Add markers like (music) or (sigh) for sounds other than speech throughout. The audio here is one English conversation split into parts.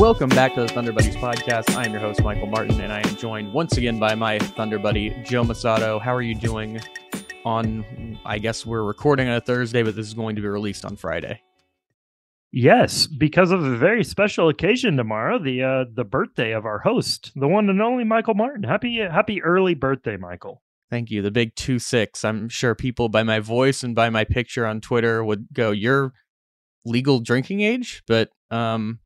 Welcome back to the Thunder Buddies podcast. I am your host, Michael Martin, and I am joined once again by my Thunder Buddy, Joe Mussatto. How are you doing on, I guess we're recording on a Thursday, but this is going to be released on Friday? Yes, because of a very special occasion tomorrow, the uh, the birthday of our host, the one and only Michael Martin. Happy happy early birthday, Michael. Thank you. The big two six. I'm sure people by my voice and by my picture on Twitter would go, "You're legal drinking age," but um,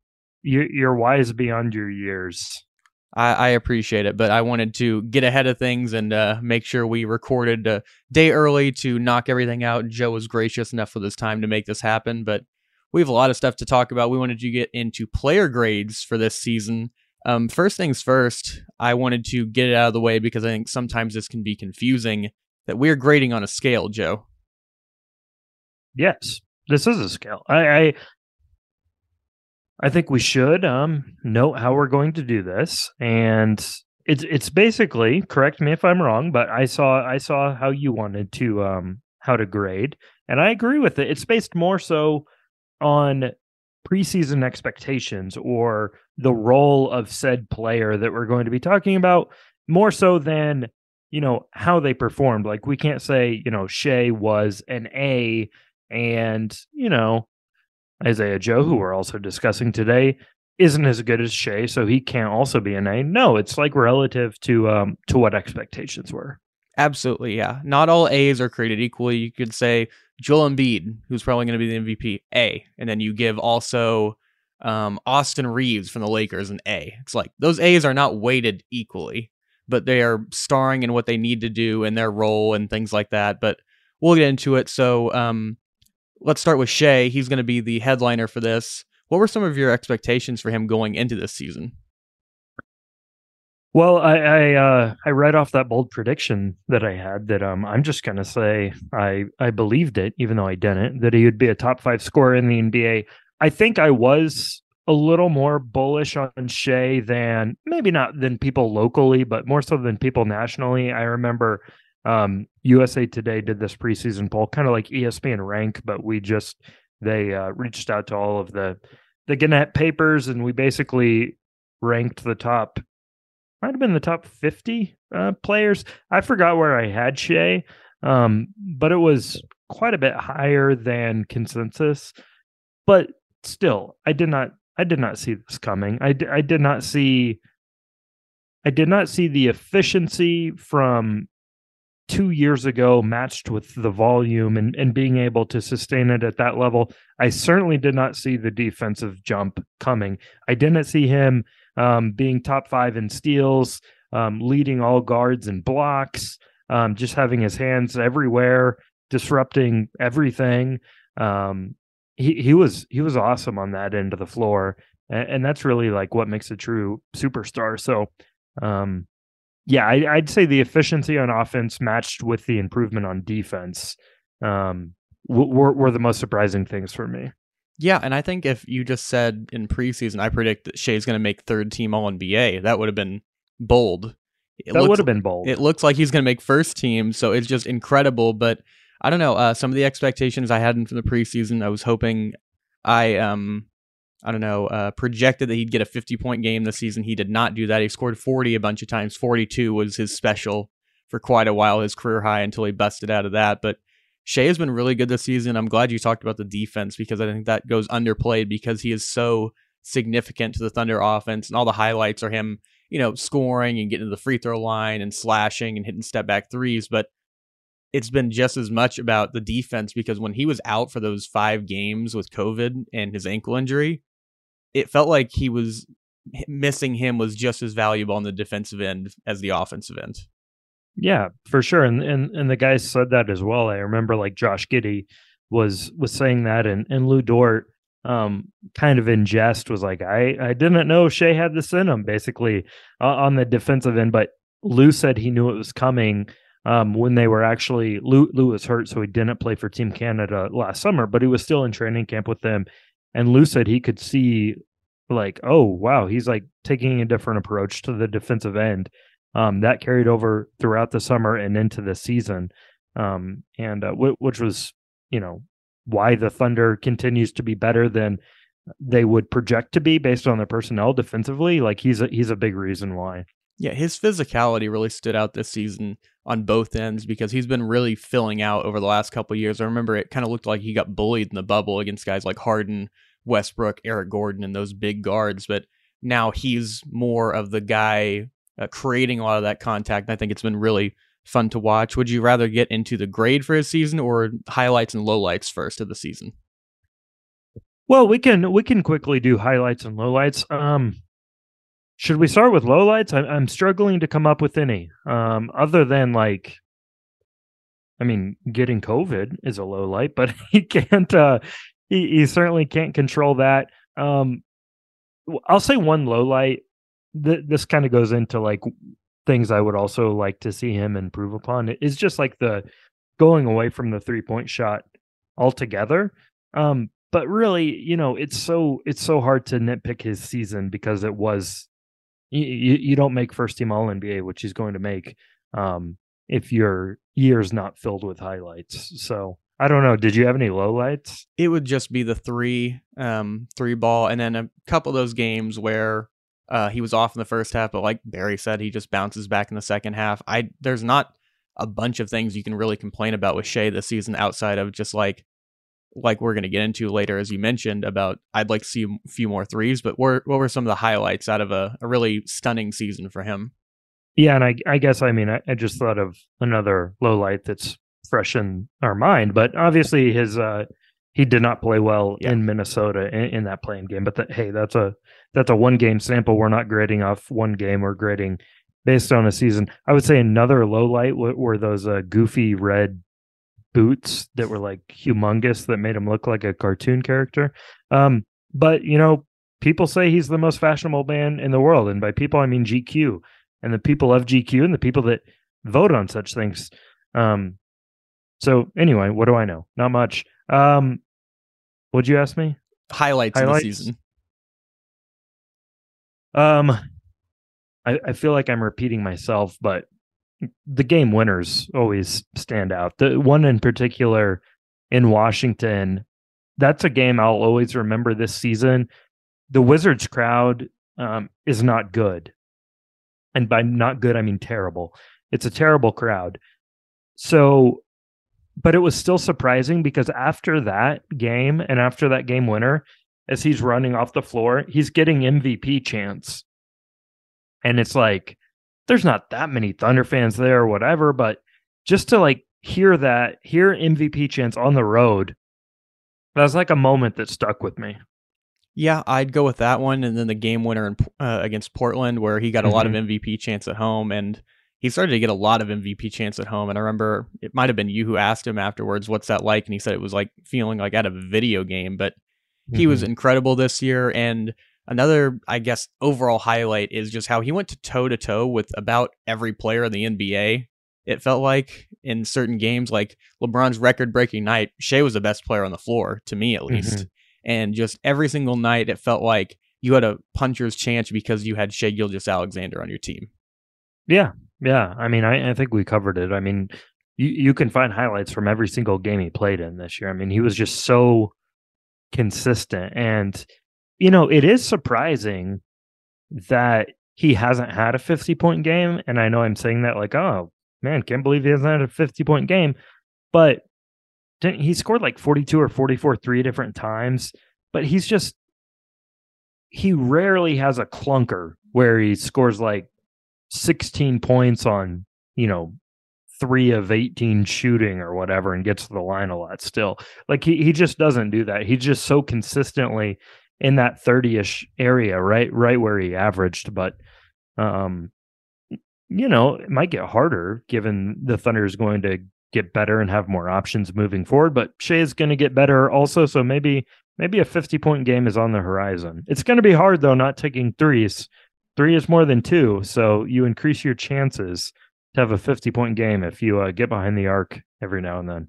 you're, you're wise beyond your years. I, I, appreciate it, but I wanted to get ahead of things and uh, make sure we recorded a day early to knock everything out. Joe was gracious enough with his time to make this happen, but we have a lot of stuff to talk about. We wanted to get into player grades for this season. Um, first things first, I wanted to get it out of the way because I think sometimes this can be confusing that we're grading on a scale, Joe. Yes, this is a scale. I, I I think we should um, note how we're going to do this, and it's it's basically correct me if I'm wrong, but I saw I saw how you wanted to um, how to grade, and I agree with it. It's based more so on preseason expectations or the role of said player that we're going to be talking about more so than you know how they performed like we can't say you know Shai was an A and you know Isaiah Joe who we're also discussing today isn't as good as Shai so he can't also be an A no it's like relative to um to what expectations were absolutely yeah not all A's are created equally you could say Joel Embiid, who's probably going to be the MVP, A. And then you give also um, Austin Reaves from the Lakers an A. It's like those A's are not weighted equally, but they are starring in what they need to do and their role and things like that. But we'll get into it. So um, let's start with Shai. He's going to be the headliner for this. What were some of your expectations for him going into this season? Well, I I, uh, I read off that bold prediction that I had that um I'm just gonna say I I believed it even though I didn't that he would be a top five scorer in the NBA. I think I was a little more bullish on Shai than maybe not than people locally, but more so than people nationally. I remember um, USA Today did this preseason poll, kind of like ESPN rank, but we just they uh, reached out to all of the the Gannett papers and we basically ranked the top might have been the top 50 uh, players. I forgot where I had Shai, um, but it was quite a bit higher than consensus. But still, I did not I did not see this coming. I, I did not see I did not see the efficiency from two years ago matched with the volume and, and being able to sustain it at that level. I certainly did not see the defensive jump coming. I didn't see him um, being top five in steals, um, leading all guards and blocks, um, just having his hands everywhere, disrupting everything. Um, he he was he was awesome on that end of the floor, and, and that's really like what makes a true superstar. So, um, yeah, I, would say the efficiency on offense matched with the improvement on defense um, were, were the most surprising things for me. Yeah, and I think if you just said in preseason, I predict that Shai's going to make third team All NBA, that would have been bold. It that would have been bold. It looks like he's going to make first team, so it's just incredible. But I don't know. Uh, some of the expectations I had from the preseason, I was hoping I um I don't know uh, projected that he'd get a 50 point game this season. He did not do that. He scored 40 a bunch of times. 42 was his special for quite a while, his career high until he busted out of that. But Shai has been really good this season. I'm glad you talked about the defense because I think that goes underplayed because he is so significant to the Thunder offense, and all the highlights are him, you know, scoring and getting to the free throw line and slashing and hitting step back threes. But it's been just as much about the defense because when he was out for those five games with COVID and his ankle injury, it felt like he was missing him was just as valuable on the defensive end as the offensive end. Yeah, for sure. And and and the guys said that as well. I remember like Josh Giddey was was saying that, and and Lu Dort, um, kind of in jest, was like, I I didn't know Shai had this in him, basically uh, on the defensive end, but Lu said he knew it was coming. Um, when they were actually Lou Lu was hurt, so he didn't play for Team Canada last summer, but he was still in training camp with them. And Lu said he could see, like, oh wow, he's like taking a different approach to the defensive end. Um, that carried over throughout the summer and into the season, um, and uh, w- which was, you know, why the Thunder continues to be better than they would project to be based on their personnel defensively. Like he's a, he's a big reason why. Yeah, his physicality really stood out this season on both ends because he's been really filling out over the last couple years. I remember it kind of looked like he got bullied in the bubble against guys like Harden, Westbrook, Eric Gordon, and those big guards, but now he's more of the guy uh, creating a lot of that contact. I think it's been really fun to watch. Would you rather get into the grade for his season or highlights and lowlights first of the season? Well, we can we can quickly do highlights and lowlights. Um, should we start with lowlights? I'm, I'm struggling to come up with any. Um, other than like, I mean, getting COVID is a low light, but (laughs) he can't. Uh, he, he certainly can't control that. Um, I'll say one low light. Th- this kind of goes into like things I would also like to see him improve upon. Is just like the going away from the three point shot altogether. Um, but really, you know, it's so it's so hard to nitpick his season because it was you, you don't make first team All NBA, which he's going to make um, if your year's not filled with highlights. So I don't know. Did you have any lowlights? It would just be the three, um, three ball, and then a couple of those games where uh, he was off in the first half, but like Barry said, he just bounces back in the second half. I there's not a bunch of things you can really complain about with Shai this season outside of just like like we're going to get into later, as you mentioned, about I'd like to see a few more threes. But what, what were some of the highlights out of a, a really stunning season for him? Yeah, and I, I guess I mean I, I, just thought of another low light that's fresh in our mind, but obviously his uh, he did not play well yeah. in Minnesota in, in that play-in game. But hey, that's a that's a one game sample. We're not grading off one game. We're grading based on a season. I would say another low light were those uh, goofy red boots that were like humongous that made him look like a cartoon character. Um, but you know, people say he's the most fashionable man in the world, and by people I mean GQ and the people of GQ and the people that vote on such things. Um, so anyway, what do I know? Not much. Um, what'd you ask me? Highlights, Highlights? of the season. Um, I, I feel like I'm repeating myself, but the game winners always stand out. The one in particular in Washington, that's a game I'll always remember this season. The Wizards crowd um, is not good. And by not good, I mean terrible. It's a terrible crowd. So, but it was still surprising because after that game and after that game winner, as he's running off the floor, he's getting MVP chance. And it's like, there's not that many Thunder fans there or whatever, but just to like hear that, hear MVP chants on the road, that was like a moment that stuck with me. Yeah, I'd go with that one, and then the game winner in, uh, against Portland, where he got a mm-hmm. lot of MVP mm-hmm. chants at home, and he started to get a lot of MVP chants at home. And I remember it might have been you who asked him afterwards, "What's that like?" And he said it was like feeling like out of a video game. But he mm-hmm. was incredible this year, and Another, I guess, overall highlight is just how he went to toe to toe with about every player in the NBA. It felt like in certain games, like LeBron's record breaking night, Shai was the best player on the floor, to me at least. Mm-hmm. And just every single night, it felt like you had a puncher's chance because you had Shai Gilgeous Alexander on your team. Yeah. Yeah. I mean, I, I think we covered it. I mean, you, you can find highlights from every single game he played in this year. I mean, he was just so consistent. And you know, it is surprising that he hasn't had a 50 point game. And I know I'm saying that like, oh man, can't believe he hasn't had a 50 point game. But he scored like 42 or 44 three different times. But he's just, he rarely has a clunker where he scores like 16 points on, you know, three of 18 shooting or whatever and gets to the line a lot still. Like he, he just doesn't do that. He's just so consistently in that 30ish area, right? Right where he averaged. But um, you know, it might get harder given the Thunder is going to get better and have more options moving forward. But Shai is going to get better also. So maybe maybe a 50 point game is on the horizon. It's going to be hard though, not taking threes. Three is more than two, so you increase your chances to have a 50 point game if you uh, get behind the arc every now and then.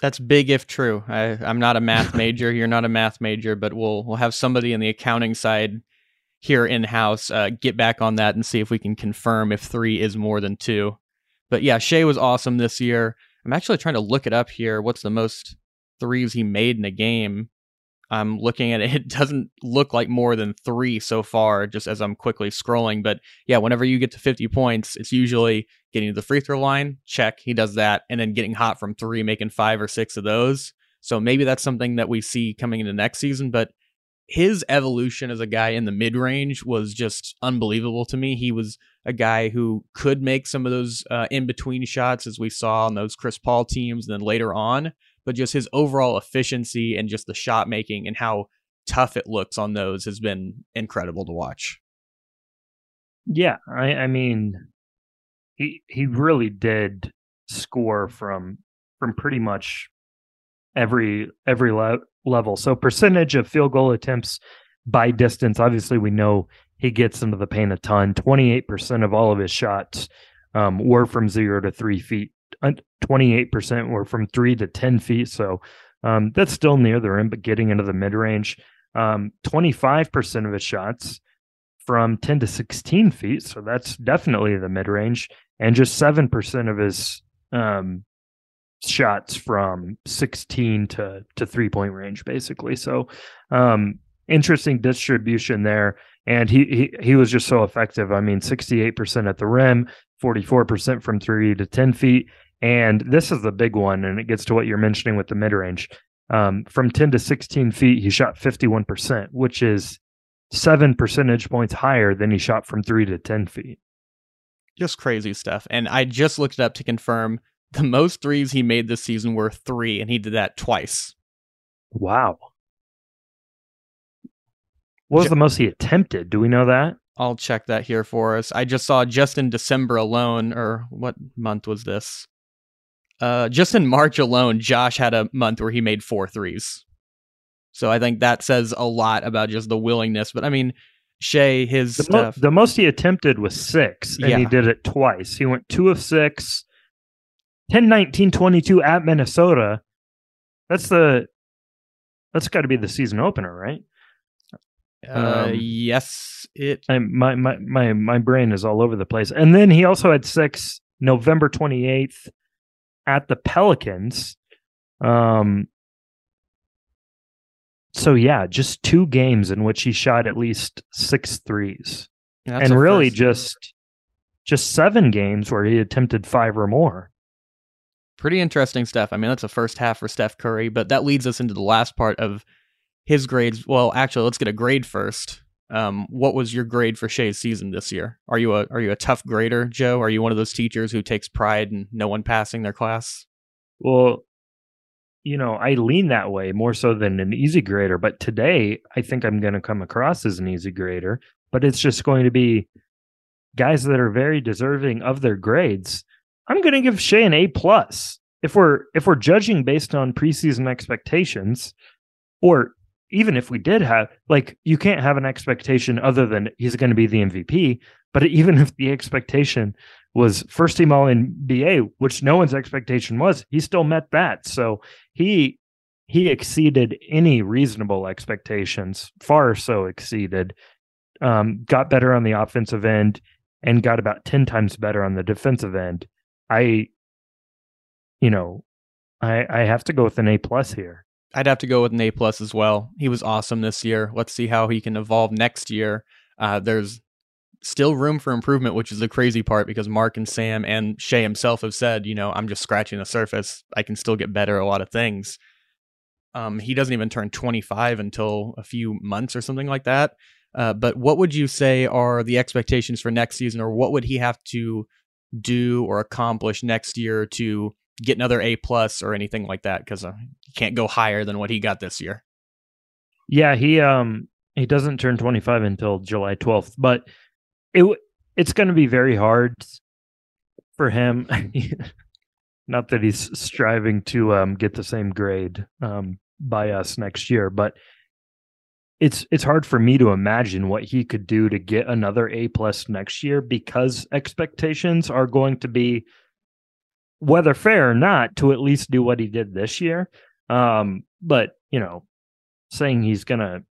That's big if true. I, I'm not a math (laughs) major. You're not a math major, but we'll we'll have somebody in the accounting side here in house uh, get back on that and see if we can confirm if three is more than two. But yeah, Shai was awesome this year. I'm actually trying to look it up here. What's the most threes he made in a game? I'm looking at it. (laughs) It doesn't look like more than three so far, just as I'm quickly scrolling. But yeah, whenever you get to 50 points, it's usually getting to the free throw line, check, he does that, and then getting hot from three, making five or six of those. So maybe that's something that we see coming into next season. But his evolution as a guy in the mid range was just unbelievable to me. He was a guy who could make some of those uh, in between shots, as we saw on those Chris Paul teams, and then later on. But just his overall efficiency and just the shot making and how tough it looks on those has been incredible to watch. Yeah, I, I mean, he he really did score from from pretty much every every le- level. So percentage of field goal attempts by distance. Obviously, we know he gets into the paint a ton. Twenty eight percent of all of his shots um, were from zero to three feet. Twenty eight percent were from three to ten feet. So um, that's still near the rim, but getting into the mid range. Um, Twenty five percent of his shots from 10 to 16 feet. So that's definitely the mid range. And just 7% of his um, shots from 16 to to three point range basically so um interesting distribution there and he he he was just so effective i mean 68% at the rim 44% from 3 to 10 feet and this is the big one and it gets to what you're mentioning with the mid range um, from 10 to 16 feet he shot 51% which is 7 percentage points higher than he shot from 3 to 10 feet just crazy stuff and i just looked it up to confirm the most threes he made this season were three, and he did that twice. Wow. What was the most he attempted? Do we know that? I'll check that here for us. I just saw just in December alone, or what month was this? Uh, just in March alone, Josh had a month where he made four threes. So I think that says a lot about just the willingness. But I mean, Shai, his the, mo- the most he attempted was six, and yeah. he did it twice. He went two of six 10 19 22 at Minnesota. That's the that's got to be the season opener, right? Uh, um, yes, it. I, my my my my brain is all over the place. And then he also had six November twenty eighth at the Pelicans. Um. So yeah, just two games in which he shot at least six threes, and really just just seven games where he attempted five or more. Pretty interesting stuff. I mean, that's a first half for Steph Curry, but that leads us into the last part of his grades. Well, actually, let's get a grade first. Um, what was your grade for Shai's season this year? Are you a are you a tough grader, Joe? Are you one of those teachers who takes pride in no one passing their class? Well, you know, I lean that way more so than an easy grader. But today, I think I'm going to come across as an easy grader. But it's just going to be guys that are very deserving of their grades. I'm going to give Shai an A plus. If we're if we're judging based on preseason expectations, or even if we did have like you can't have an expectation other than he's going to be the MVP. But (laughs) even if the expectation was first team All NBA, which no one's expectation was, he still met that. So he he exceeded any reasonable expectations, far so exceeded. Um, got better on the offensive end and got about 10 times better on the defensive end. I, you know, I I have to go with an A plus here. I'd have to go with an A plus as well. He was awesome this year. Let's see how he can evolve next year. Uh, there's still room for improvement, which is the crazy part because Mark and Sam and Shai himself have said, you know, I'm just scratching the surface. I can still get better at a lot of things. Um, he doesn't even turn 25 until a few months or something like that. Uh, but what would you say are the expectations for next season, or what would he have to do or accomplish next year to get another A plus or anything like that? Because uh, you can't go higher than what he got this year. Yeah, he um he doesn't turn 25 until July 12th, but it it's going to be very hard for him. (laughs) not that he's striving to um, get the same grade um, by us next year, but it's it's hard for me to imagine what he could do to get another A plus next year because expectations are going to be whether fair or not to at least do what he did this year. Um, but you know, saying he's gonna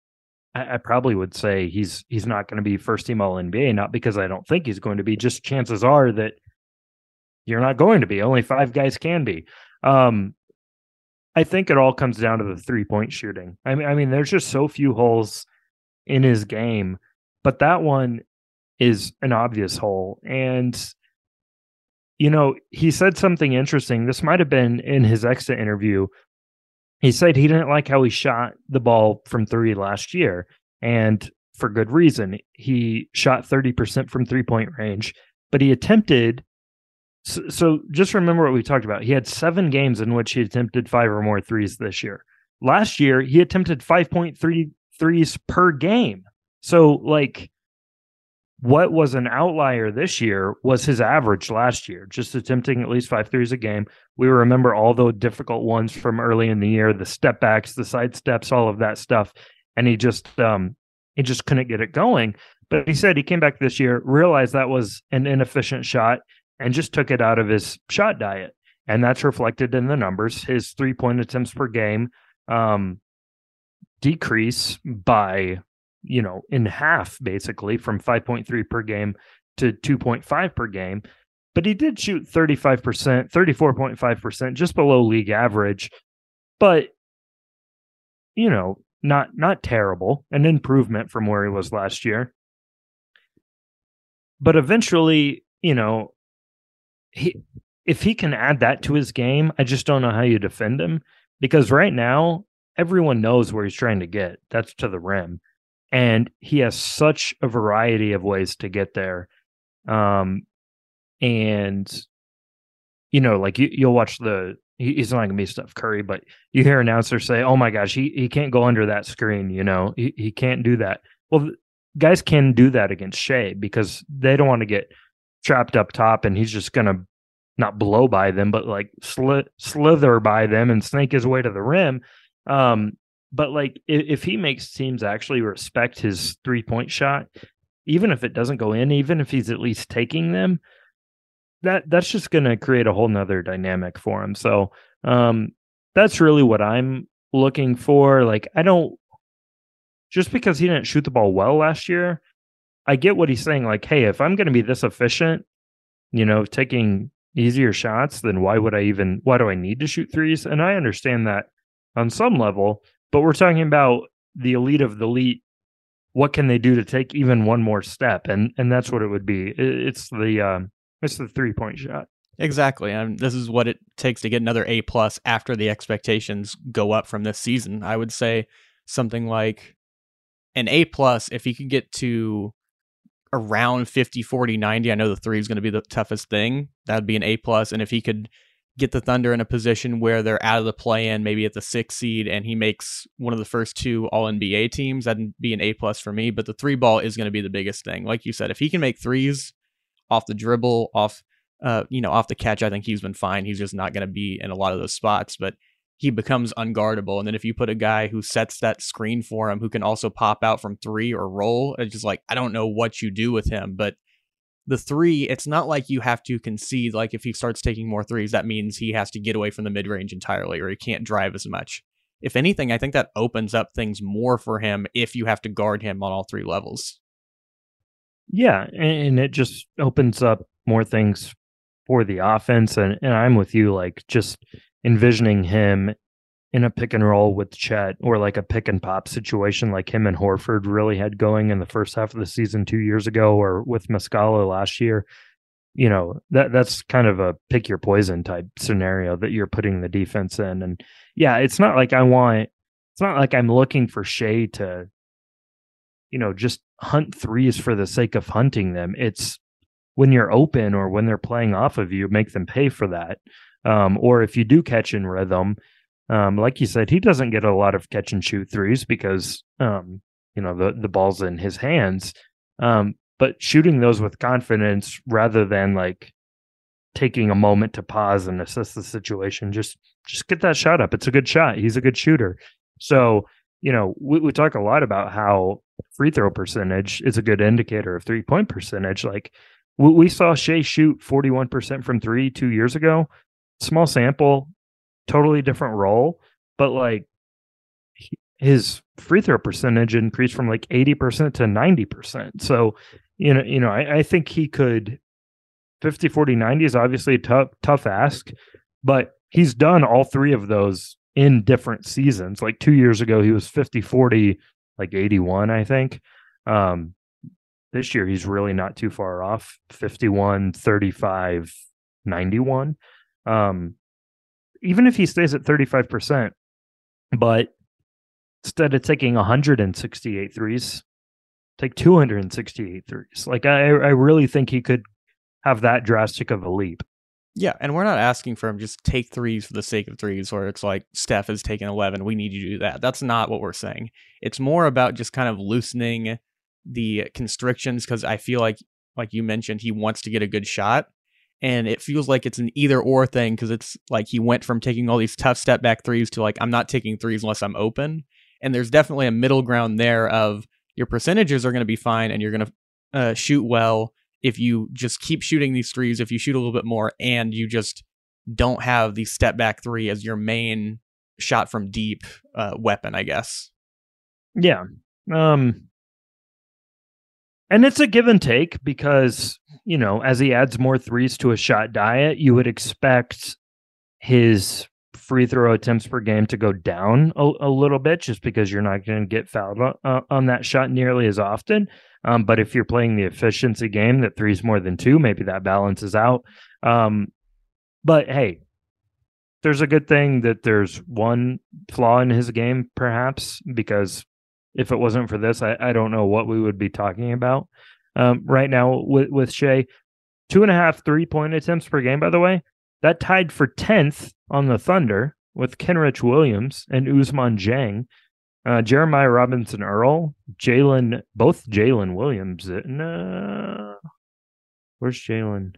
I, I probably would say he's he's not going to be first team all NBA, not because I don't think he's going to be, just chances are that you're not going to be. Only five guys can be. Um, I think it all comes down to the three point shooting. I mean, I mean, there's just so few holes in his game, but that one is an obvious hole. And you know, he said something interesting. This might have been in his exit interview. He said he didn't like how he shot the ball from three last year, and for good reason. He shot 30% from three point range, but he attempted so, so just remember what we talked about. He had seven games in which he attempted five or more threes this year. Last year, he attempted 5.3 threes per game. So, like, what was an outlier this year was his average last year, just attempting at least five threes a game. We remember all the difficult ones from early in the year, the step backs, the side steps, all of that stuff. And he just um he just couldn't get it going. But he said he came back this year, realized that was an inefficient shot, and just took it out of his shot diet. And that's reflected in the numbers. His three point attempts per game um, decrease by, you know, in half basically from 5.3 per game to 2.5 per game. But he did shoot 35%, 34.5%, just below league average. But, you know, not not terrible, an improvement from where he was last year. But eventually, you know, he if he can add that to his game, I just don't know how you defend him because right now everyone knows where he's trying to get. That's to the rim. And he has such a variety of ways to get there. Um and you know, like you, you'll watch the he's not gonna be Steph Curry, but you hear announcers say, "Oh my gosh, he he can't go under that screen." You know, he he can't do that. Well, guys can do that against Shai because they don't want to get trapped up top and he's just to not blow by them, but like sli- slither by them and snake his way to the rim. Um, but like if, if he makes teams actually respect his three point shot, even if it doesn't go in, even if he's at least taking them, that that's just going to create a whole nother dynamic for him. So um, that's really what I'm looking for. Like I don't just because he didn't shoot the ball well last year I get what he's saying. Like, hey, if I'm going to be this efficient, you know, taking easier shots, then why would I even, why do I need to shoot threes? And I understand that on some level, but we're talking about the elite of the elite. What can they do to take even one more step? And and that's what it would be. It's the um, it's the three point shot. Exactly. And this is what it takes to get another A plus after the expectations go up from this season. I would say something like an A plus if he could get to around 50 40 90 i know the three is going to be the toughest thing that would be an a plus and if he could get the thunder in a position where they're out of the play in maybe at the sixth seed and he makes one of the first two all nba teams that'd be an a plus for me but the three ball is going to be the biggest thing like you said if he can make threes off the dribble off uh, you know off the catch i think he's been fine he's just not going to be in a lot of those spots but he becomes unguardable. And then if you put a guy who sets that screen for him, who can also pop out from three or roll, it's just like, I don't know what you do with him. But the three, it's not like you have to concede. Like if he starts taking more threes, that means he has to get away from the mid range entirely or he can't drive as much. If anything, I think that opens up things more for him if you have to guard him on all three levels. Yeah. And it just opens up more things for the offense. And, and I'm with you, like just envisioning him in a pick and roll with Chet or like a pick and pop situation like him and Horford really had going in the first half of the season two years ago or with Muscala last year. You know, that that's kind of a pick your poison type scenario that you're putting the defense in. And yeah, it's not like I want it's not like I'm looking for Shai to, you know, just hunt threes for the sake of hunting them. It's when you're open or when they're playing off of you, make them pay for that. Um, or if you do catch in rhythm, um, like you said, he doesn't get a lot of catch and shoot threes because um, you know the the ball's in his hands. Um, but shooting those with confidence rather than like taking a moment to pause and assess the situation. Just just get that shot up. It's a good shot. He's a good shooter. So, you know, we, we talk a lot about how free throw percentage is a good indicator of three point percentage. Like we, we saw Shai shoot 41% from three two years ago. Small sample, totally different role, but like his free throw percentage increased from like 80% to 90%. So, you know, you know, I, I think he could 50, 40, 90 is obviously a tough, tough ask, but he's done all three of those in different seasons. Like two years ago, he was 50, 40, like 81, I think. Um, this year, he's really not too far off 51, 35, 91. Um, even if he stays at 35%, but instead of taking 168 threes, take 268 threes. Like I, I really think he could have that drastic of a leap. Yeah, and we're not asking for him just take threes for the sake of threes, where it's like Steph has taken eleven, we need you to do that. That's not what we're saying. It's more about just kind of loosening the constrictions because I feel like, like you mentioned, he wants to get a good shot, and it feels like it's an either or thing because it's like he went from taking all these tough step back threes to like I'm not taking threes unless I'm open, and there's definitely a middle ground there of your percentages are going to be fine and you're going to uh, shoot well if you just keep shooting these threes, if you shoot a little bit more and you just don't have the step back three as your main shot from deep uh, weapon, I guess. Yeah. Um, and it's a give and take because, you know, as he adds more threes to a shot diet, you would expect his free throw attempts per game to go down a, a little bit just because you're not going to get fouled on, uh, on, that shot nearly as often. Um, but if you're playing the efficiency game that three's more than two, maybe that balances out. Um, but hey, there's a good thing that there's one flaw in his game, perhaps, because if it wasn't for this, I, I don't know what we would be talking about um, right now with, with Shai. Two and a half three point attempts per game, by the way. That tied for 10th on the Thunder with Kenrich Williams and Ousmane Dieng. Uh, Jeremiah Robinson Earl, Jalen, both Jalen Williams. Uh, where's Jalen?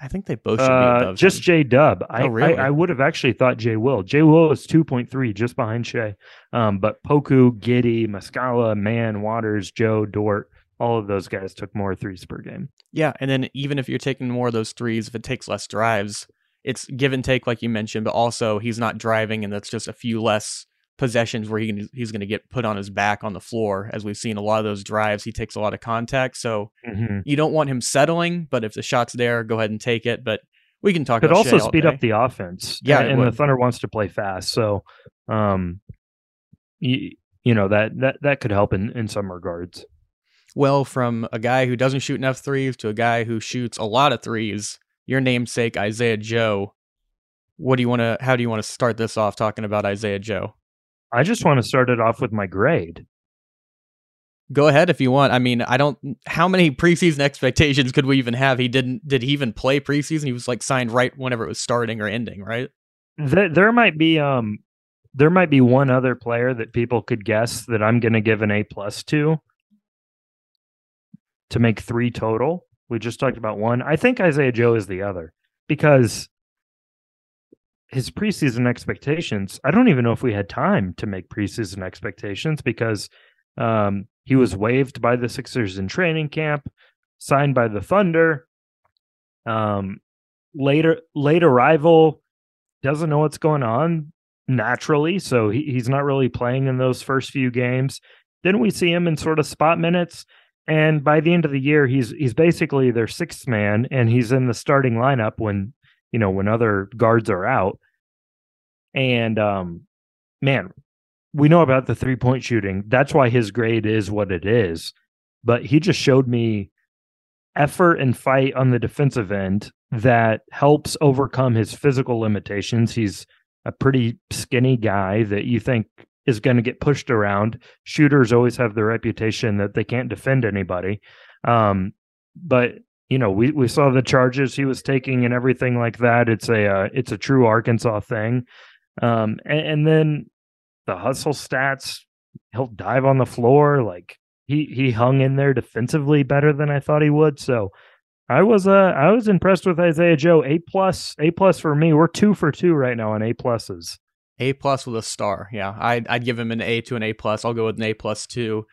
I think they both should be uh, just J Dub. I, oh, really? I, I, would have actually thought J Will. J Will is two point three, just behind Shai. Um, but Poku, Giddey, Muscala, Mann, Waters, Joe, Dort, all of those guys took more threes per game. Yeah, and then even if you're taking more of those threes, if it takes less drives, it's give and take, like you mentioned. But also, he's not driving, and that's just a few less possessions where he can, he's going to get put on his back on the floor. As we've seen a lot of those drives, he takes a lot of contact, so mm-hmm. you don't want him settling. But if the shot's there, go ahead and take it. But we can talk. About it. Could also speed up the offense. Yeah, and, and the Thunder wants to play fast, so um, you, you know that that that could help in in some regards well from a guy who doesn't shoot enough threes to a guy who shoots a lot of threes. Your namesake, Isaiah Joe. What do you want to? How do you want to start this off talking about Isaiah Joe? I just want to start it off with my grade. Go ahead if you want. I mean, I don't. How many preseason (laughs) expectations could we even have? He didn't. Did he even play preseason? He was like signed right whenever it was starting or ending, right? There, there might be um, there might be one other player that people could guess that I'm going to give an A plus to to make three total. We just talked about one. I think Isaiah Joe is the other because his preseason expectations, I don't even know if we had time to make preseason expectations because um, he was waived by the Sixers in training camp, signed by the Thunder. Um, later, late arrival, doesn't know what's going on naturally, so he, he's not really playing in those first few games. Then we see him in sort of spot minutes, and by the end of the year, he's he's basically their sixth man, and he's in the starting lineup when you know when other guards are out. And um, man, we know about the three point shooting. That's why his grade is what it is. But he just showed me effort and fight on the defensive end that helps overcome his physical limitations. He's a pretty skinny guy that you think is going to get pushed around. Shooters always have the reputation that they can't defend anybody. Um, but you know, we, we saw the charges he was taking and everything like that. It's a uh, it's a true Arkansas thing. Um, and, and then the hustle stats, he'll dive on the floor like he he hung in there defensively better than I thought he would. So I was uh I was impressed with Isaiah Joe. A plus, A plus for me. We're two for two right now on A pluses. A plus with a star. Yeah, I'd I'd give him an A to an A plus. I'll go with an A plus too.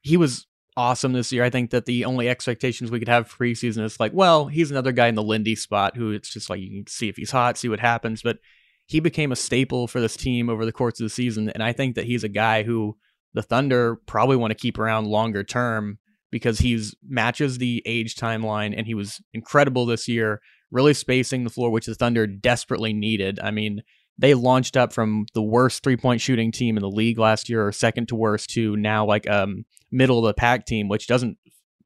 He was awesome this year. I think that the only expectations we could have preseason is like, well, he's another guy in the Lindy spot who it's just like you can see if he's hot, see what happens. But he became a staple for this team over the course of the season, and I think that he's a guy who the Thunder probably want to keep around longer term because he's matches the age timeline and he was incredible this year, really spacing the floor, which the Thunder desperately needed. I mean, they launched up from the worst three point shooting team in the league last year, or second to worst, to now like um middle of the pack team, which doesn't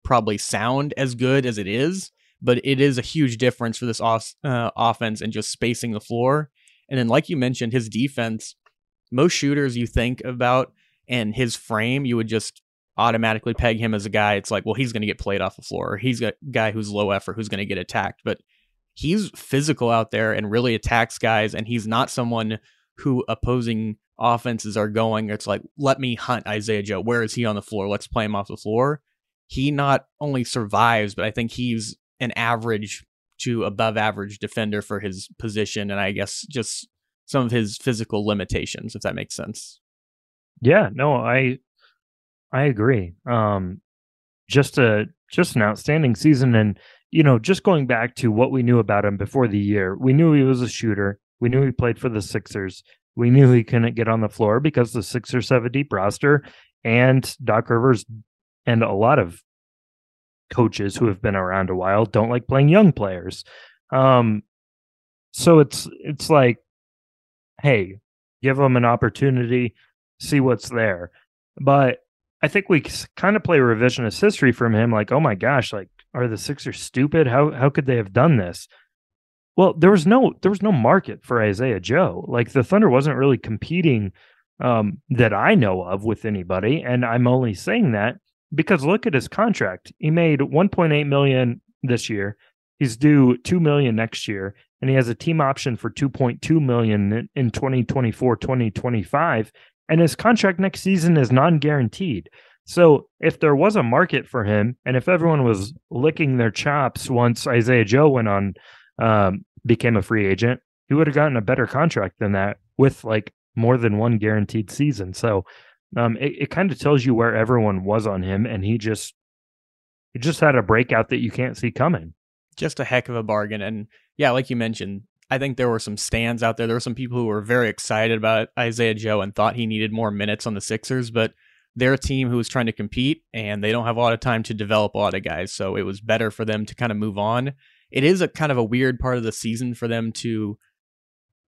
probably sound as good as it is, but it is a huge difference for this off, uh, offense and just spacing the floor. And then, like you mentioned, his defense. Most shooters you think about and his frame, you would just automatically peg him as a guy. It's like, well, he's going to get played off the floor. Or he's a guy who's low effort, who's going to get attacked. But he's physical out there and really attacks guys. And he's not someone who opposing offenses are going. It's like, let me hunt Isaiah Joe. Where is he on the floor? Let's play him off the floor. He not only survives, but I think he's an average to above average defender for his position. And I guess just some of his physical limitations, if that makes sense. Yeah, no, I I agree. Um, just a just an outstanding season, and you know, just going back to what we knew about him before the year, we knew he was a shooter. We knew he played for the Sixers. We knew he couldn't get on the floor because the Sixers have a deep roster, and Doc Rivers and a lot of coaches who have been around a while don't like playing young players. Um, so it's it's like, hey, give them an opportunity, see what's there. But I think we kind of play revisionist history from him. Like, oh my gosh, like, are the Sixers stupid? How how could they have done this? Well, there was no there was no market for Isaiah Joe. Like the Thunder wasn't really competing um, that I know of with anybody, and I'm only saying that because look at his contract. He made 1.8 million this year. He's due 2 million next year and he has a team option for 2.2 million in 2024 2025 and his contract next season is non-guaranteed. So if there was a market for him, and if everyone was licking their chops once Isaiah Joe went on, um, became a free agent, he would have gotten a better contract than that with like more than one guaranteed season. So um, it, it kind of tells you where everyone was on him, and he just he just had a breakout that you can't see coming. Just a heck of a bargain, and yeah, like you mentioned, I think there were some stands out there. There were some people who were very excited about Isaiah Joe and thought he needed more minutes on the Sixers, but they're a team who was trying to compete and they don't have a lot of time to develop a lot of guys. So it was better for them to kind of move on. It is a kind of a weird part of the season for them to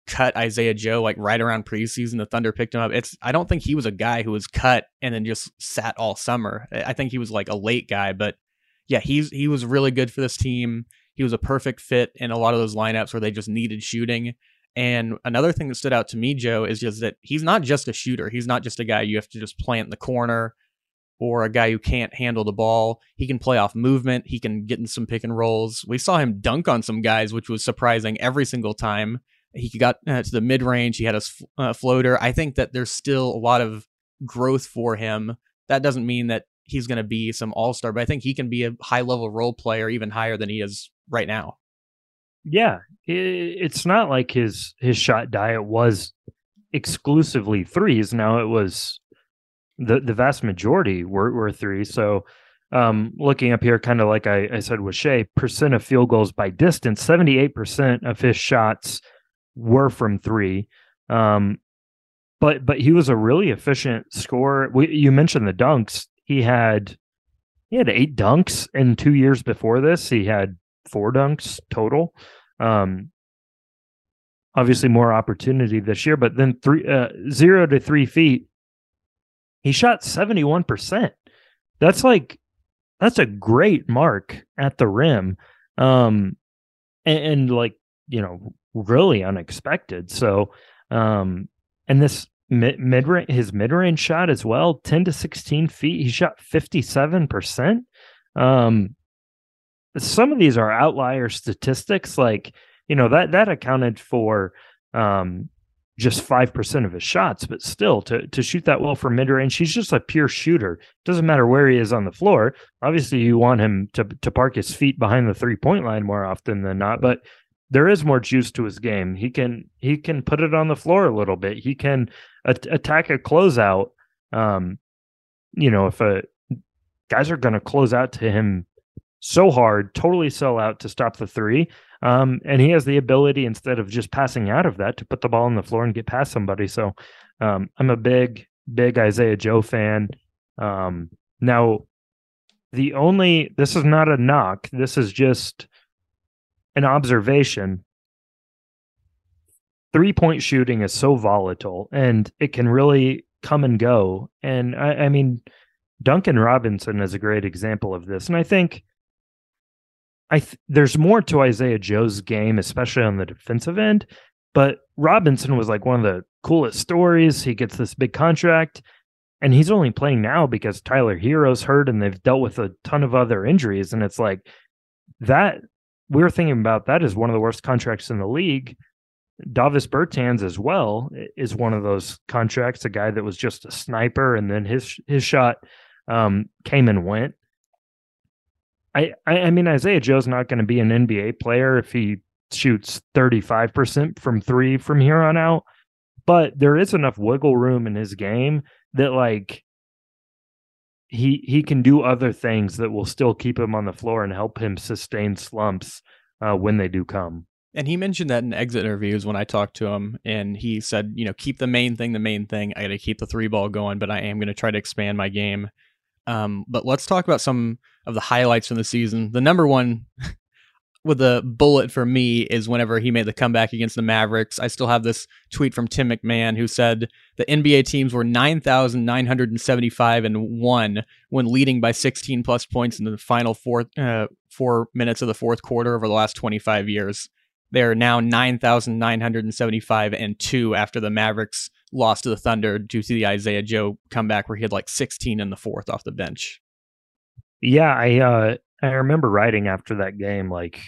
cut Isaiah Joe like right around preseason. The Thunder picked him up. It's I don't think he was a guy who was cut and then just sat all summer. I think he was like a late guy, but yeah, he's he was really good for this team. He was a perfect fit in a lot of those lineups where they just needed shooting. And another thing that stood out to me, Joe, is just that he's not just a shooter. He's not just a guy you have to just plant in the corner or a guy who can't handle the ball. He can play off movement. He can get in some pick and rolls. We saw him dunk on some guys, which was surprising every single time. He got uh, to the mid range. He had a uh, floater. I think that there's still a lot of growth for him. That doesn't mean that he's going to be some all star, but I think he can be a high level role player, even higher than he is right now. Yeah, it's not like his his shot diet was exclusively threes. Now it was the the vast majority were were threes. So um, looking up here, kind of like I, I said with Shai, percent of field goals by distance, seventy eight percent of his shots were from three. Um, but but he was a really efficient scorer. We, you mentioned the dunks. He had he had eight dunks in two years before this. He had four dunks total. Um, obviously more opportunity this year, but then three uh, zero to three feet, he shot seventy one percent. That's like that's a great mark at the rim, um, and, and like you know really unexpected. So, um, and this mid mid his mid range shot as well, ten to sixteen feet, he shot fifty seven percent. Um, some of these are outlier statistics like you know that that accounted for um just 5% of his shots, but still to to shoot that well from mid range, he's just a pure shooter. Doesn't matter where he is on the floor. Obviously, you want him to to park his feet behind the three point line more often than not, but there is more juice to his game. He can he can put it on the floor a little bit. He can attack a closeout. Um, you know, if a guys are going to close out to him so hard, totally sell out to stop the three. Um, and he has the ability instead of just passing out of that to put the ball on the floor and get past somebody. So um, I'm a big, big Isaiah Joe fan. Um, now, the only this is not a knock. This is just an observation. Three point shooting is so volatile and it can really come and go. And I, I mean, Duncan Robinson is a great example of this. And I think I th- there's more to Isaiah Joe's game, especially on the defensive end. But Robinson was like one of the coolest stories. He gets this big contract, and he's only playing now because Tyler Herro's hurt, and they've dealt with a ton of other injuries. And it's like that. We were thinking about that as one of the worst contracts in the league. Davis Bertans as well is one of those contracts. A guy that was just a sniper, and then his his shot um, came and went. I, I mean Isaiah Joe's not going to be an NBA player if he shoots 35% from 3 from here on out, but there is enough wiggle room in his game that like he he can do other things that will still keep him on the floor and help him sustain slumps uh, when they do come. And he mentioned that in exit interviews when I talked to him, and he said, you know, keep the main thing the main thing. I got to keep the three ball going, but I am going to try to expand my game. Um, but let's talk about some of the highlights from the season. The number one (laughs) with a bullet for me is whenever he made the comeback against the Mavericks. I still have this tweet from Tim McMahon who said the NBA teams were 9,975 and 1 when leading by 16 plus points in the final four, uh, four minutes of the fourth quarter over the last 25 years. They are now 9,975 and 2 after the Mavericks lost to the Thunder to the Isaiah Joe comeback where he had like 16 in the fourth off the bench. Yeah, I uh I remember writing after that game like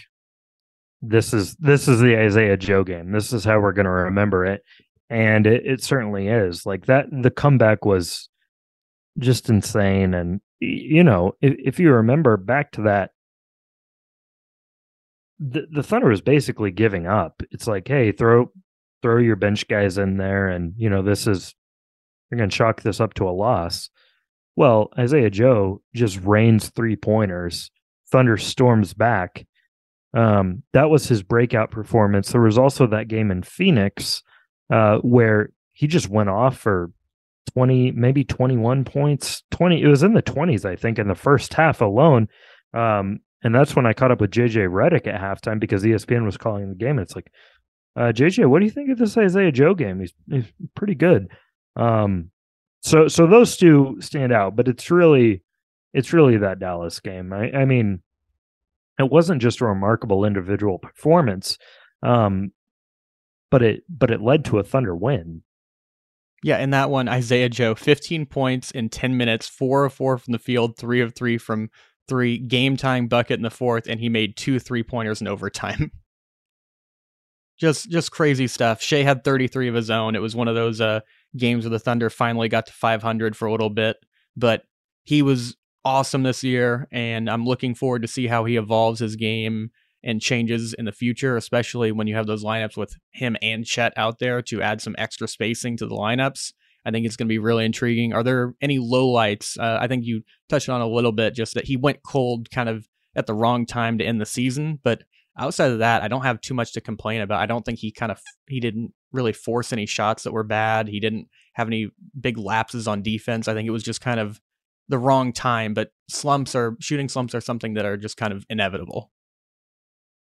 this is this is the Isaiah Joe game. This is how we're going to remember it. And it, it certainly is. Like that the comeback was just insane and you know, if, if you remember back to that the, the Thunder was basically giving up. It's like, hey, throw throw your bench guys in there, and you know this is you're going to chalk this up to a loss. Well, Isaiah Joe just rains three pointers. thunderstorms back. Um, that was his breakout performance. There was also that game in Phoenix uh, where he just went off for 20, maybe 21 points. 20, it was in the 20s, I think, in the first half alone. Um, and that's when I caught up with JJ Redick at halftime because ESPN was calling the game. And it's like, uh, JJ, what do you think of this Isaiah Joe game? He's, he's pretty good. Um, so so those two stand out, but it's really it's really that Dallas game. I, I mean, it wasn't just a remarkable individual performance, um, but it but it led to a Thunder win. Yeah, in that one, Isaiah Joe, 15 points in 10 minutes, four of four from the field, three of three from three, game time bucket in the fourth, and he made two three pointers in overtime. (laughs) just just crazy stuff. Shai had 33 of his own. It was one of those uh, games where the Thunder finally got to 500 for a little bit, but he was awesome this year, and I'm looking forward to see how he evolves his game and changes in the future, especially when you have those lineups with him and Chet out there to add some extra spacing to the lineups. I think it's going to be really intriguing. Are there any lowlights? Uh, I think you touched on a little bit, just that he went cold kind of at the wrong time to end the season, but outside of that, I don't have too much to complain about. I don't think he kind of he didn't really force any shots that were bad. He didn't have any big lapses on defense. I think it was just kind of the wrong time. But slumps are shooting slumps are something that are just kind of inevitable.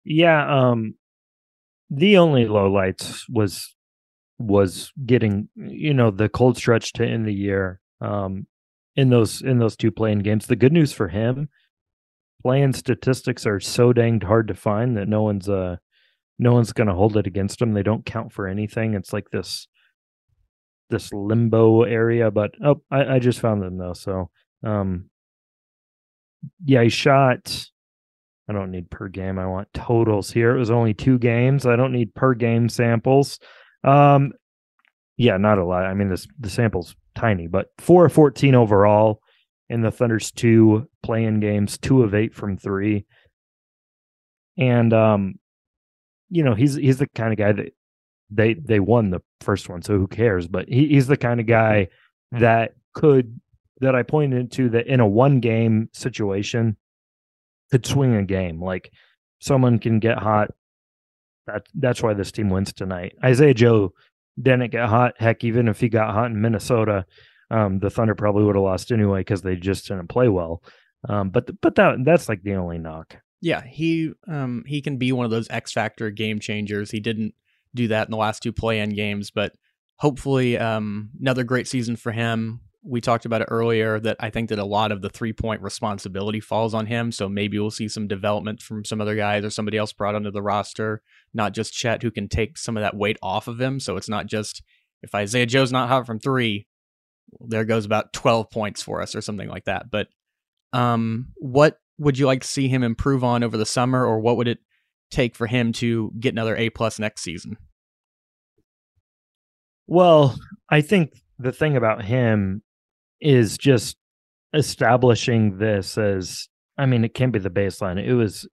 Yeah, um, the only lowlights was was getting you know the cold stretch to end the year. Um, in those in those two play-in games. The good news for him play-in statistics are so danged hard to find that no one's uh no one's gonna hold it against them. They don't count for anything. It's like this this limbo area. But oh, I, I just found them though. So um yeah, he shot I don't need per game. I want totals here. It was only two games. I don't need per game samples. Um yeah, not a lot. I mean, this the sample's tiny, but four 14 overall in the Thunder's two play-in games, two of eight from three. And um, you know, he's he's the kind of guy that they they won the first one, so who cares? But he, he's the kind of guy that could that I pointed to that in a one game situation could swing a game. Like someone can get hot. That that's why this team wins tonight. Isaiah Joe didn't get hot. Heck, even if he got hot in Minnesota, um, the Thunder probably would have lost anyway because they just didn't play well. Um, but but that that's like the only knock. Yeah, he um he can be one of those X factor game changers. He didn't do that in the last two play-in games, but hopefully um another great season for him. We talked about it earlier that I think that a lot of the three-point responsibility falls on him, so maybe we'll see some development from some other guys or somebody else brought onto the roster, not just Chet who can take some of that weight off of him, so it's not just if Isaiah Joe's not hot from 3, there goes about 12 points for us or something like that. But um what would you like to see him improve on over the summer, or what would it take for him to get another A plus next season? Well, I think the thing about him is just establishing this as I mean, it can't be the baseline. It was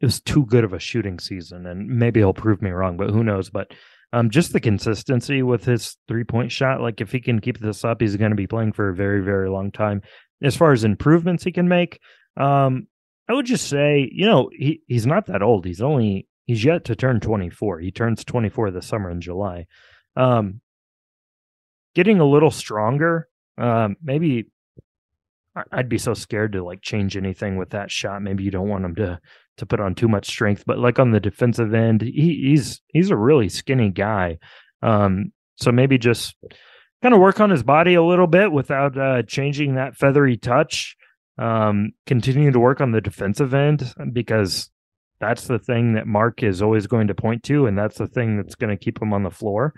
it was too good of a shooting season, and maybe he'll prove me wrong, but who knows? But um, just the consistency with his three point shot, like if he can keep this up, he's going to be playing for a very, very long time. As far as improvements he can make, um, I would just say, you know, he, he's not that old. He's only he's yet to turn 24. He turns 24 this summer in July. Um, getting a little stronger. Um, maybe I'd be so scared to like change anything with that shot. Maybe you don't want him to to put on too much strength, but like on the defensive end, he, he's he's a really skinny guy. Um, so maybe just kind of work on his body a little bit without uh, changing that feathery touch. Um, continue to work on the defensive end because that's the thing that Mark is always going to point to, and that's the thing that's going to keep him on the floor.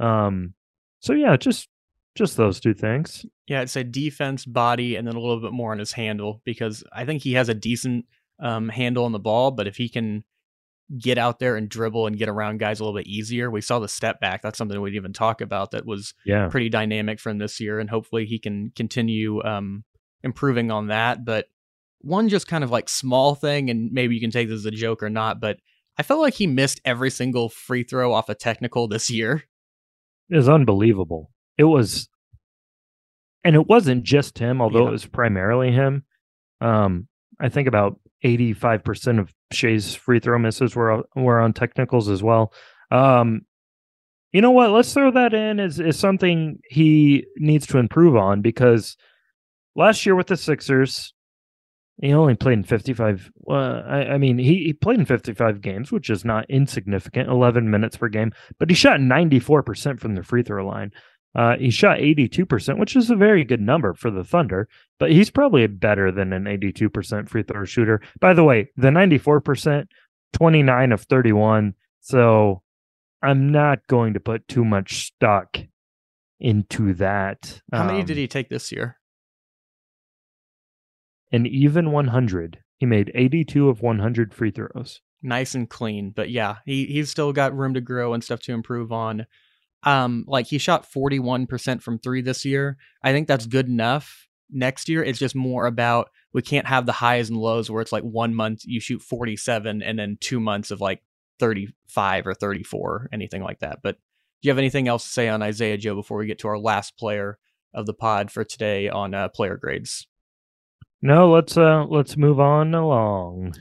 Um, so yeah, just just those two things. Yeah, I'd say defense, body, and then a little bit more on his handle because I think he has a decent um, handle on the ball, but if he can get out there and dribble and get around guys a little bit easier, we saw the step back. That's something we'd even talk about that was yeah. pretty dynamic from this year, and hopefully he can continue um, improving on that. But one just kind of like small thing, and maybe you can take this as a joke or not, but I felt like he missed every single free throw off a technical this year. It was unbelievable. It was, and it wasn't just him, although Yeah. it was primarily him. Um, I think about eighty-five percent of Shea's free throw misses were were on technicals as well. Um, you know what? Let's throw that in as, as something he needs to improve on because last year with the Sixers, he only played in 55. Well, I, I mean, he, he played in 55 games, which is not insignificant, 11 minutes per game, but he shot 94% from the free throw line. Uh, he shot 82%, which is a very good number for the Thunder, but he's probably better than an 82% free throw shooter. By the way, the 94%, 29 of 31. So I'm not going to put too much stock into that. How many Um, did he take this year? An even 100. He made 82 of 100 free throws. Nice and clean, but yeah, he he's still got room to grow and stuff to improve on. Um, like he shot forty one percent from three this year. I think that's good enough. Next year, it's just more about we can't have the highs and lows where it's like one month you shoot forty seven and then two months of like thirty five or thirty four, anything like that. But do you have anything else to say on Isaiah Joe before we get to our last player of the pod for today on uh, player grades? No, let's uh let's move on along.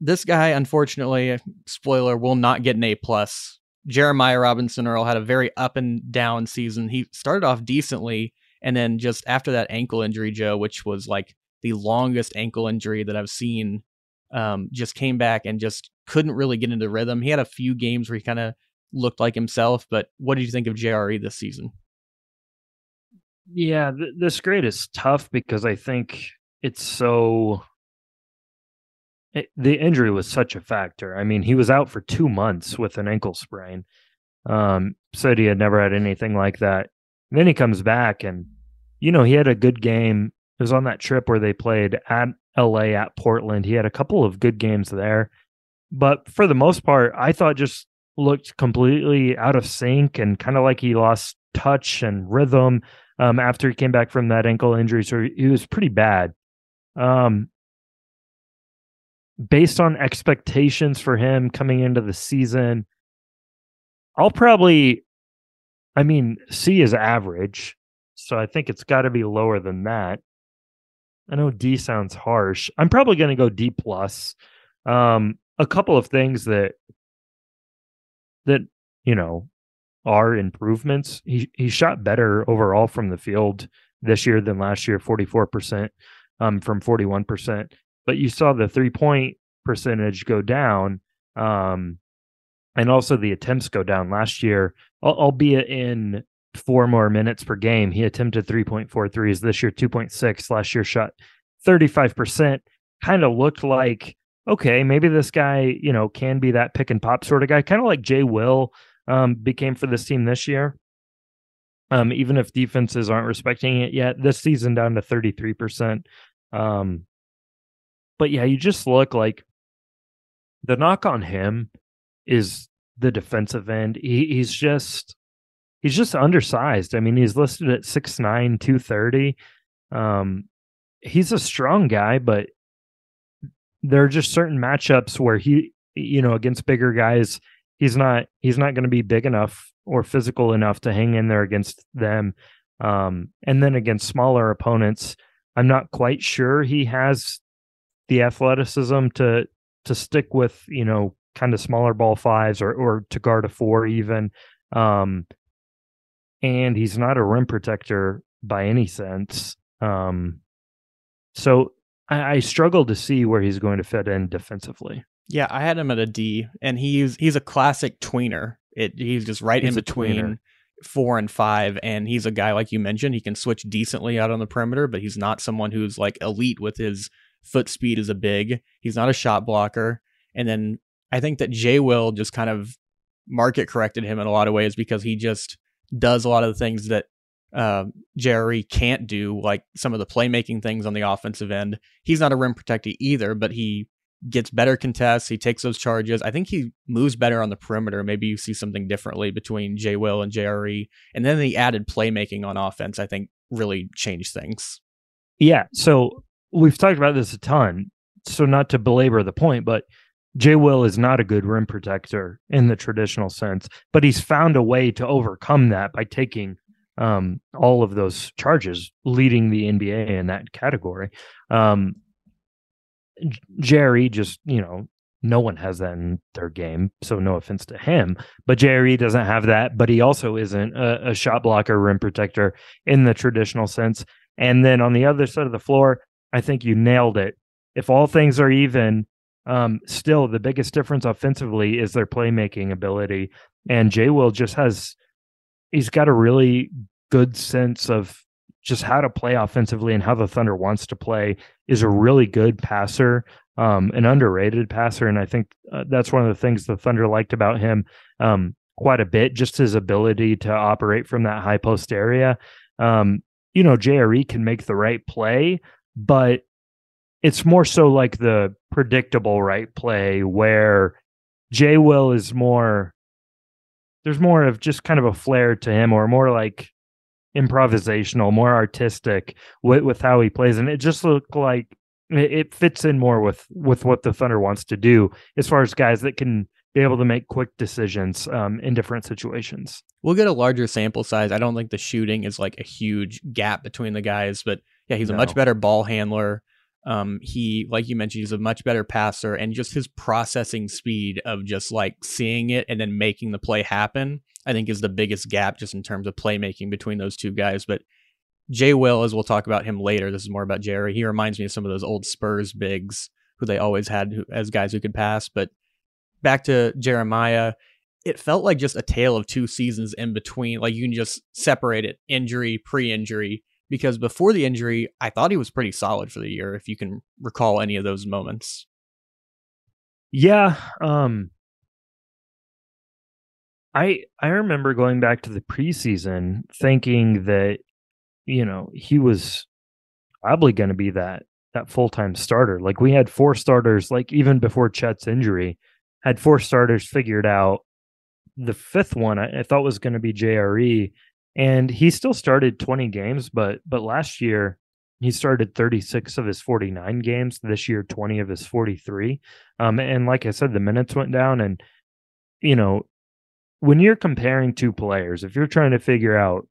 this guy, unfortunately, spoiler, will not get an A plus. Jeremiah Robinson Earl had a very up and down season. He started off decently, and then just after that ankle injury, Joe, which was like the longest ankle injury that I've seen, um, just came back and just couldn't really get into rhythm. He had a few games where he kind of looked like himself, but what did you think of JRE this season? Yeah, th- this grade is tough because I think it's so. The injury was such a factor. I mean, he was out for two months with an ankle sprain. Um, said he had never had anything like that. then he comes back, and you know he had a good game. It was on that trip where they played at LA at Portland. He had a couple of good games there, but for the most part, I thought just looked completely out of sync and kind of like he lost touch and rhythm um, after he came back from that ankle injury. So he was pretty bad. Um, based on expectations for him coming into the season, I'll probably, I mean, C is average. So I think it's got to be lower than that. I know D sounds harsh. I'm probably going to go D plus. Um, a couple of things that that you know are improvements. He he shot better overall from the field this year than last year, 44% um, from 41%. But you saw the three point percentage go down, um, and also the attempts go down last year, albeit in four more minutes per game. He attempted 3.4 threes this year, 2.6. Last year shot 35%. Kind of looked like, okay, maybe this guy, you know, can be that pick and pop sort of guy, kind of like Jay Will um, became for this team this year. Um, even if defenses aren't respecting it yet, this season down to 33%. Um, but yeah, you just look like the knock on him is the defensive end. He, he's just he's just undersized. I mean, he's listed at 6'9, 230. Um, he's a strong guy, but there are just certain matchups where he, you know, against bigger guys, he's not he's not going to be big enough or physical enough to hang in there against them. Um, and then against smaller opponents, I'm not quite sure he has the athleticism to to stick with you know kind of smaller ball fives or or to guard a four even. Um, and he's not a rim protector by any sense. Um, so I, I struggle to see where he's going to fit in defensively. Yeah, I had him at a D, and he's he's a classic tweener. It he's just right he's in between four and five, and he's a guy like you mentioned. He can switch decently out on the perimeter, but he's not someone who's like elite with his foot speed is a big. He's not a shot blocker, and then I think that Jay Will just kind of market corrected him in a lot of ways because he just does a lot of the things that uh, Jerry can't do, like some of the playmaking things on the offensive end. He's not a rim protector either, but he gets better contests. He takes those charges. I think he moves better on the perimeter. Maybe you see something differently between Jay Will and JRE. And then the added playmaking on offense, I think, really changed things. Yeah. So we've talked about this a ton. So not to belabor the point, but Jay Will is not a good rim protector in the traditional sense, but he's found a way to overcome that by taking um, all of those charges, leading the NBA in that category. Um, Jerry just, you know, no one has that in their game, so no offense to him. But Jerry doesn't have that, but he also isn't a, a shot blocker, rim protector in the traditional sense. And then on the other side of the floor, I think you nailed it. If all things are even, um, still, the biggest difference offensively is their playmaking ability. And Jay Will just has, he's got a really good sense of just how to play offensively and how the Thunder wants to play. Is a really good passer, um, an underrated passer, and I think uh, that's one of the things the Thunder liked about him um, quite a bit. Just his ability to operate from that high post area. Um, you know, JRE can make the right play, but it's more so like the predictable right play where Jay Will is more there's more of just kind of a flair to him or more like improvisational, more artistic with, with how he plays. And it just looked like it, it fits in more with with what the Thunder wants to do as far as guys that can be able to make quick decisions um, in different situations. We'll get a larger sample size. I don't think the shooting is like a huge gap between the guys, but yeah, he's no. a much better ball handler. Um, he, like you mentioned, he's a much better passer, and just his processing speed of just like seeing it and then making the play happen, I think is the biggest gap just in terms of playmaking between those two guys. But Jay Will, as we'll talk about him later, this is more about Jerry. He reminds me of some of those old Spurs bigs who they always had as guys who could pass. But back to Jeremiah, it felt like just a tale of two seasons in between. Like you can just separate it injury, pre injury because before the injury, I thought he was pretty solid for the year, if you can recall any of those moments. Yeah. Um, I I remember going back to the preseason thinking that, you know, he was probably going to be that that full time starter. Like we had four starters, like even before Chet's injury, had four starters figured out the fifth one I, I thought was going to be JRE, and he still started 20 games, but but last year he started 36 of his 49 games. This year, 20 of his 43. Um, and like I said, the minutes went down, and you know, when you're comparing two players, if you're trying to figure out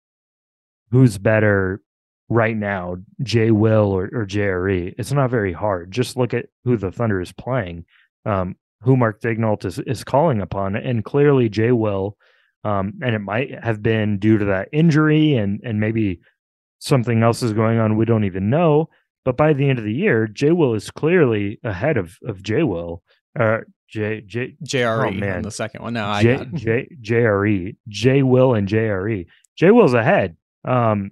who's better right now, Jay Will or, or JRE, it's not very hard. Just look at who the Thunder is playing, um, who Mark Daigneault is, is calling upon. And clearly Jay Will, um, and it might have been due to that injury and and maybe something else is going on we don't even know. But by the end of the year, J Will is clearly ahead of of Jay Will. Uh, J J JRE oh, man. on the second one. No, I J, got J, JRE, J Will and JRE. J Will's ahead. Um,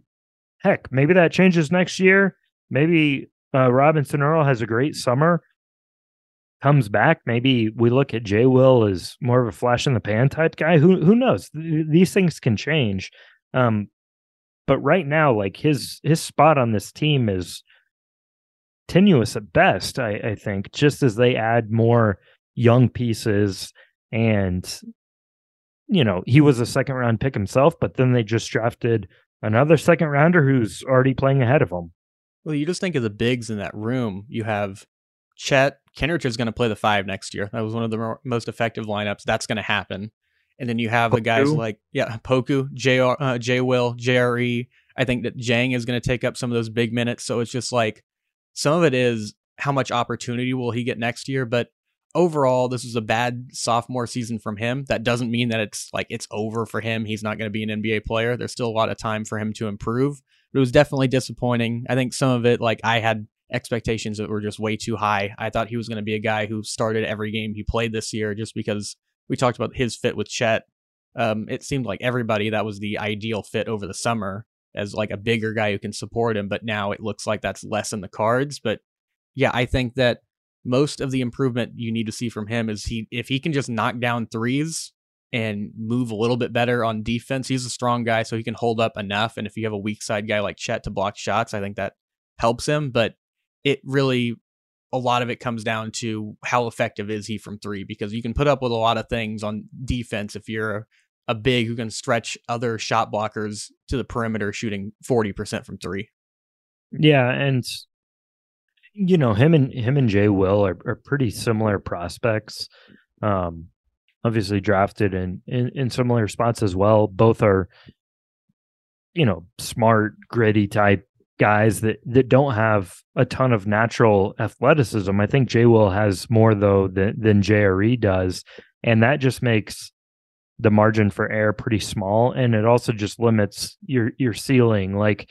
heck, maybe that changes next year. Maybe uh, Robinson Earl has a great summer, comes back. Maybe we look at Jay Will as more of a flash in the pan type guy. Who who knows? These things can change. Um, but right now, like his his spot on this team is tenuous at best. I, I think just as they add more young pieces and you know he was a second round pick himself but then they just drafted another second rounder who's already playing ahead of him Well, you just think of the bigs in that room. You have Chet Kenrich is going to play the five next year. That was one of the more, most effective lineups. That's going to happen. And then you have the guys like yeah, Poku, JR, uh, J Will, JRE. I think that Jang is going to take up some of those big minutes. So it's just like some of it is how much opportunity will he get next year, but overall this is a bad sophomore season from him. That doesn't mean that it's like it's over for him. He's not going to be an NBA player. There's still a lot of time for him to improve. But it was definitely disappointing. I think some of it like I had expectations that were just way too high. I thought he was going to be a guy who started every game he played this year just because we talked about his fit with Chet. Um, it seemed like everybody that was the ideal fit over the summer as like a bigger guy who can support him, but now it looks like that's less in the cards. But yeah, I think that most of the improvement you need to see from him is he if he can just knock down threes and move a little bit better on defense. He's a strong guy, so he can hold up enough. And if you have a weak side guy like Chet to block shots, I think that helps him. But it really a lot of it comes down to how effective is he from three because you can put up with a lot of things on defense if you're a, big who can stretch other shot blockers to the perimeter shooting 40% from three. yeah and you know him and him and jay will are, are pretty similar prospects um obviously drafted in, in in similar spots as well both are you know smart gritty type guys that that don't have a ton of natural athleticism i think jay will has more though than than jre does and that just makes the margin for error pretty small and it also just limits your your ceiling like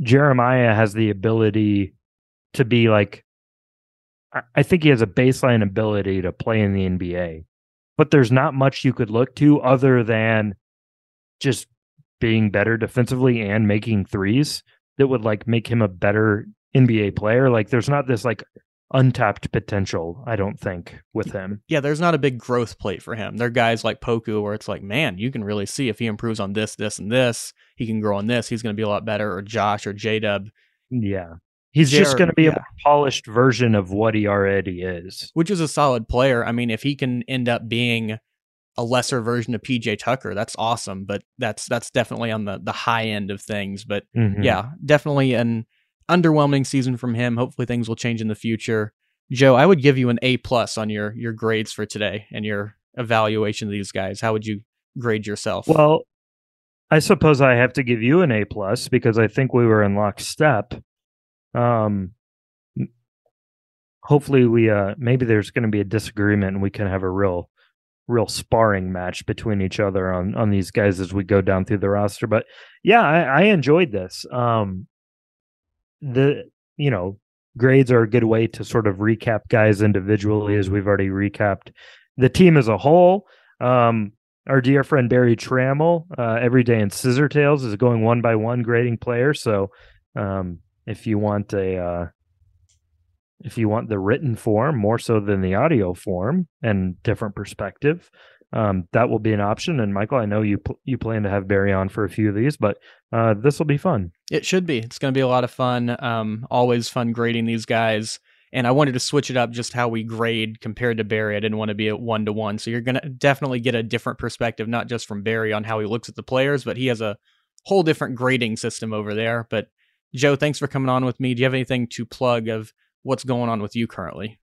jeremiah has the ability to be like I- I think he has a baseline ability to play in the NBA. But there's not much you could look to other than just being better defensively and making threes that would like make him a better NBA player. Like there's not this like untapped potential, I don't think, with him. Yeah, there's not a big growth plate for him. There are guys like Poku where it's like, man, you can really see if he improves on this, this, and this, he can grow on this, he's going to be a lot better. Or Josh or J Dub, Yeah. He's just going to be yeah. a polished version of what he already is. which is a solid player. I mean, if he can end up being a lesser version of PJ Tucker, that's awesome. But that's that's definitely on the the high end of things. But Mhm. yeah, definitely an underwhelming season from him. Hopefully things will change in the future. Joe, I would give you an A plus on your your grades for today and your evaluation of these guys. How would you grade yourself? Well, I suppose I have to give you an A plus because I think we were in lockstep. Um, hopefully we uh maybe there's going to be a disagreement and we can have a real real sparring match between each other on on these guys as we go down through the roster. But yeah, I, I enjoyed this. Um, the you know grades are a good way to sort of recap guys individually as we've already recapped the team as a whole. Um, our dear friend Berry Tramel, uh, every day in Scissor Tales, is going one by one grading players. So, um, if you want a, uh, if you want the written form more so than the audio form and different perspective, um, that will be an option. And Michael, I know you pl- you plan to have Berry on for a few of these, but uh, this will be fun. It should be. It's going to be a lot of fun. Um, always fun grading these guys. And I wanted to switch it up just how we grade compared to Berry. I didn't want to be at one to one. So you're going to definitely get a different perspective, not just from Berry on how he looks at the players, but he has a whole different grading system over there. But Joe, thanks for coming on with me. Do you have anything to plug of what's going on with you currently?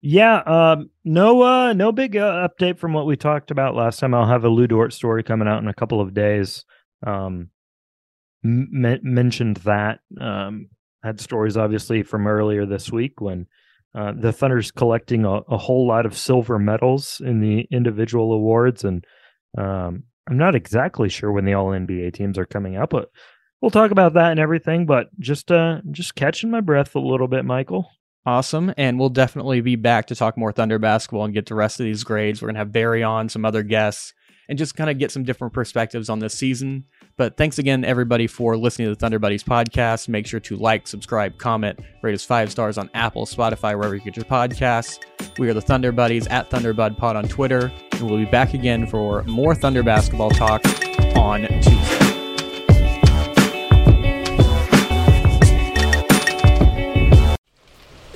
Yeah, um, no, uh, no big uh, update from what we talked about last time. I'll have a Lu Dort story coming out in a couple of days. Um, m- mentioned that. Um, had stories obviously from earlier this week when uh, the Thunder's collecting a, a, whole lot of silver medals in the individual awards, and um, I'm not exactly sure when the All NBA teams are coming out, but we'll talk about that and everything. But just, uh, just catching my breath a little bit, Michael. Awesome. And we'll definitely be back to talk more Thunder basketball and get the rest of these grades. We're to have Berry on, some other guests, and just kind of get some different perspectives on this season. But thanks again, everybody, for listening to the Thunder Buddies podcast. Make sure to like, subscribe, comment, rate us five stars on Apple, Spotify, wherever you get your podcasts. We are the Thunder Buddies at ThunderBudPod on Twitter. And we'll be back again for more Thunder basketball talk on Tuesday.